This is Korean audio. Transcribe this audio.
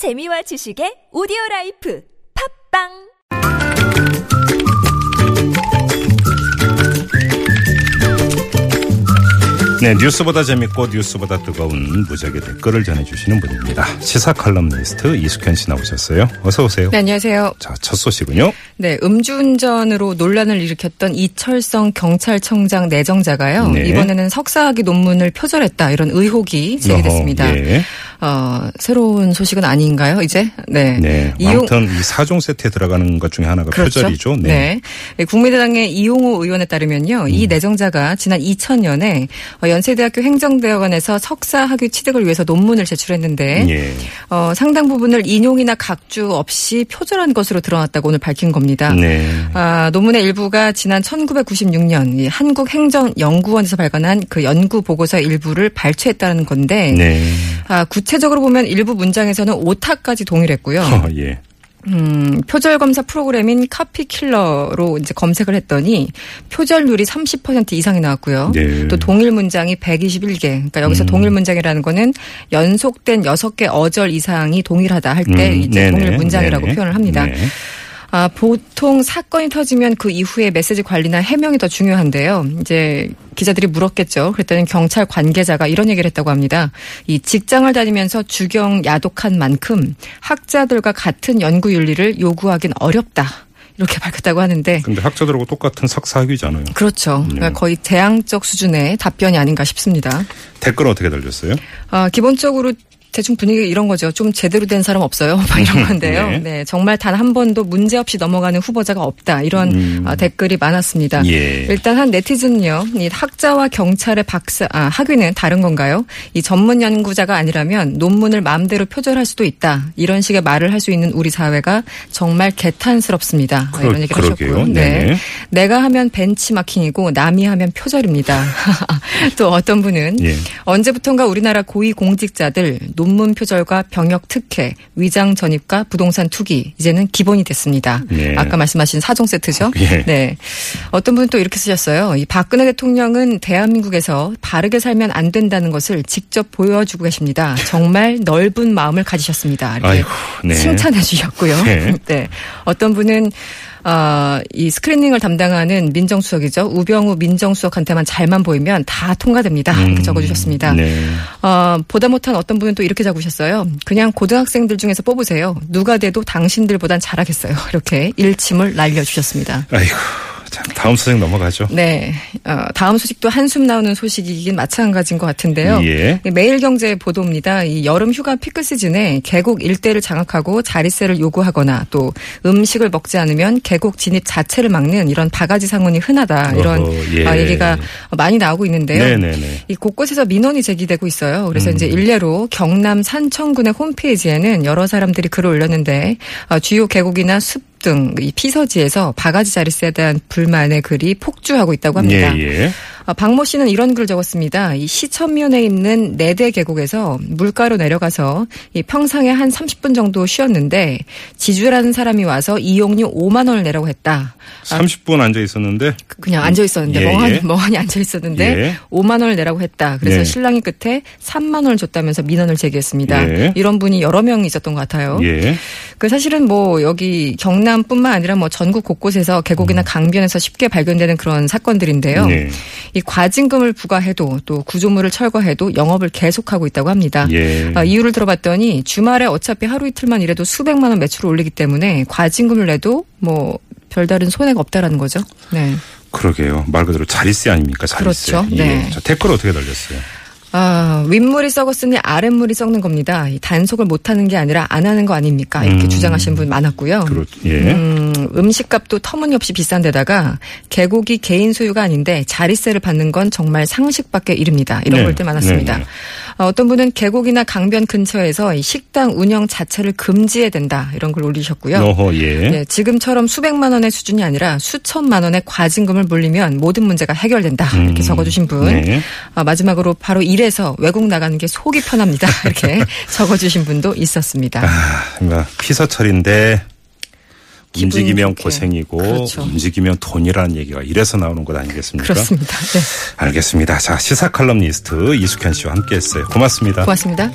재미와 지식의 오디오 라이프 팟빵 네, 뉴스보다 재밌고 뉴스보다 뜨거운 무적의 댓글을 전해주시는 분입니다. 시사 칼럼니스트 이숙현 씨 나오셨어요. 어서 오세요. 네, 안녕하세요. 자, 첫 소식은요. 네, 음주운전으로 논란을 일으켰던 이철성 경찰청장 내정자가요. 네. 이번에는 석사학위 논문을 표절했다 이런 의혹이 제기됐습니다. 어허, 예. 어, 새로운 소식은 아닌가요, 이제? 네. 네. 아무튼 이 사종 세트에 들어가는 것 중에 하나가 그렇죠. 표절이죠. 네. 네, 국민의당의 이용호 의원에 따르면요. 이 음. 내정자가 지난 2000년에 연세대학교 행정대학원에서 석사 학위 취득을 위해서 논문을 제출했는데 예. 어, 상당 부분을 인용이나 각주 없이 표절한 것으로 드러났다고 오늘 밝힌 겁니다. 네. 아, 논문의 일부가 지난 1996년 이 한국 행정연구원에서 발간한 그 연구 보고서 일부를 발췌했다는 건데 네. 아, 구체 적으로 보면 일부 문장에서는 오타까지 동일했고요. 어, 예. 음, 표절 검사 프로그램인 카피킬러로 이제 검색을 했더니 표절률이 30% 이상이 나왔고요. 네. 또 동일 문장이 121개. 그러니까 여기서 음. 동일 문장이라는 거는 연속된 6개 어절 이상이 동일하다 할때 음, 이제 네네. 동일 문장이라고. 표현을 합니다. 네. 아, 보통 사건이 터지면 그 이후에 메시지 관리나 해명이 더 중요한데요. 이제 기자들이 물었겠죠. 그랬더니 경찰 관계자가 이런 얘기를 했다고 합니다. 이 직장을 다니면서 주경 야독한 만큼 학자들과 같은 연구 윤리를 요구하긴 어렵다. 이렇게 밝혔다고 하는데 근데 학자들하고 똑같은 석사학위잖아요. 그렇죠. 네. 그러니까 거의 대항적 수준의 답변이 아닌가 싶습니다. 댓글 어떻게 달렸어요? 아, 기본적으로 대충 분위기 이런 거죠. 좀 제대로 된 사람 없어요. 막 이런 건데요. 네. 네. 정말 단 한 번도 문제 없이 넘어가는 후보자가 없다. 이런 음. 아, 댓글이 많았습니다. 예. 일단 한 네티즌은요. 이 학자와 경찰의 박사 아, 학위는 다른 건가요? 이 전문 연구자가 아니라면 논문을 마음대로 표절할 수도 있다. 이런 식의 말을 할 수 있는 우리 사회가 정말 개탄스럽습니다. 그- 이런 얘기를 그러게요. 하셨고요. 네 네. 내가 하면 벤치마킹이고 남이 하면 표절입니다. 또 어떤 분은 예. 언제부턴가 우리나라 고위 공직자들 논문 표절과 병역 특혜, 위장 전입과 부동산 투기 이제는 기본이 됐습니다. 네. 아까 말씀하신 사종 세트죠. 예. 네. 어떤 분은 또 이렇게 쓰셨어요. 이 박근혜 대통령은 대한민국에서 바르게 살면 안 된다는 것을 직접 보여주고 계십니다. 정말 넓은 마음을 가지셨습니다. 이렇게 아이고, 네. 칭찬해 주셨고요. 네. 네. 어떤 분은 어, 이 스크리닝을 담당하는 민정수석이죠. 우병우 민정수석한테만 잘만 보이면 다 통과됩니다. 이렇게 음, 적어주셨습니다. 네. 어, 보다 못한 어떤 분은 또 이렇게 적으셨어요. 그냥 고등학생들 중에서 뽑으세요. 누가 돼도 당신들보단 잘하겠어요. 이렇게 일침을 날려주셨습니다. 아이고. 자, 다음 소식 넘어가죠. 네. 어, 다음 소식도 한숨 나오는 소식이긴 마찬가지인 것 같은데요. 예. 이 매일경제 보도입니다. 이 여름 휴가 피크 시즌에 계곡 일대를 장악하고 자릿세를 요구하거나 또 음식을 먹지 않으면 계곡 진입 자체를 막는 이런 바가지 상훈이 흔하다. 이런 어허, 예. 아, 얘기가 많이 나오고 있는데요. 네네네. 이 곳곳에서 민원이 제기되고 있어요. 그래서 음. 이제 일례로 경남 산청군의 홈페이지에는 여러 사람들이 글을 올렸는데 어, 주요 계곡이나 숲 등 이 피서지에서 바가지 자릿세에 대한 불만의 글이 폭주하고 있다고 합니다. 예, 예. 아, 박모 씨는 이런 글을 적었습니다. 이 시천면에 있는 네대 계곡에서 물가로 내려가서 이 평상에 한 30분 정도 쉬었는데 지주라는 사람이 와서 이용료 5만 원을 내라고 했다. 30분 앉아 있었는데 그냥 앉아 있었는데 예, 멍하니 예. 멍하니 앉아 있었는데 예. 5만 원을 내라고 했다. 그래서 예. 신랑이 끝에 3만 원을 줬다면서 민원을 제기했습니다. 예. 이런 분이 여러 명 있었던 것 같아요. 예. 그 사실은 뭐 여기 경남뿐만 아니라 뭐 전국 곳곳에서 계곡이나 강변에서 쉽게 발견되는 그런 사건들인데요. 음. 네. 이 과징금을 부과해도 또 구조물을 철거해도 영업을 계속하고 있다고 합니다. 예. 아, 이유를 들어봤더니 주말에 어차피 하루 이틀만 일해도 수백만 원 매출을 올리기 때문에 과징금을 내도 뭐 별다른 손해가 없다라는 거죠. 네. 그러게요. 말 그대로 자릿세 아닙니까? 자릿세. 그렇죠. 네. 예. 자, 댓글 어떻게 달렸어요? 아, 윗물이 썩었으니 아랫물이 썩는 겁니다. 이 단속을 못하는 게 아니라 안 하는 거 아닙니까? 이렇게 음. 주장하시는 분 많았고요. 그렇, 예. 음, 음식값도 터무니없이 비싼 데다가 계곡이 개인 소유가 아닌데 자릿세를 받는 건 정말 상식 밖의 일입니다. 이런 네. 글들 많았습니다. 네, 네. 어, 어떤 분은 계곡이나 강변 근처에서 이 식당 운영 자체를 금지해야 된다. 이런 걸 올리셨고요. 어허, 예. 네, 지금처럼 수백만 원의 수준이 아니라 수천만 원의 과징금을 물리면 모든 문제가 해결된다. 이렇게 음, 적어주신 분. 네. 아, 마지막으로 바로 이래서 외국 나가는 게 속이 편합니다. 이렇게 적어주신 분도 있었습니다. 아, 피서철인데 움직이면 좋게. 고생이고 그렇죠. 움직이면 돈이라는 얘기가 이래서 나오는 것 아니겠습니까? 그렇습니다. 네. 알겠습니다. 자, 시사 칼럼니스트 이숙현 씨와 함께 했어요. 고맙습니다. 고맙습니다.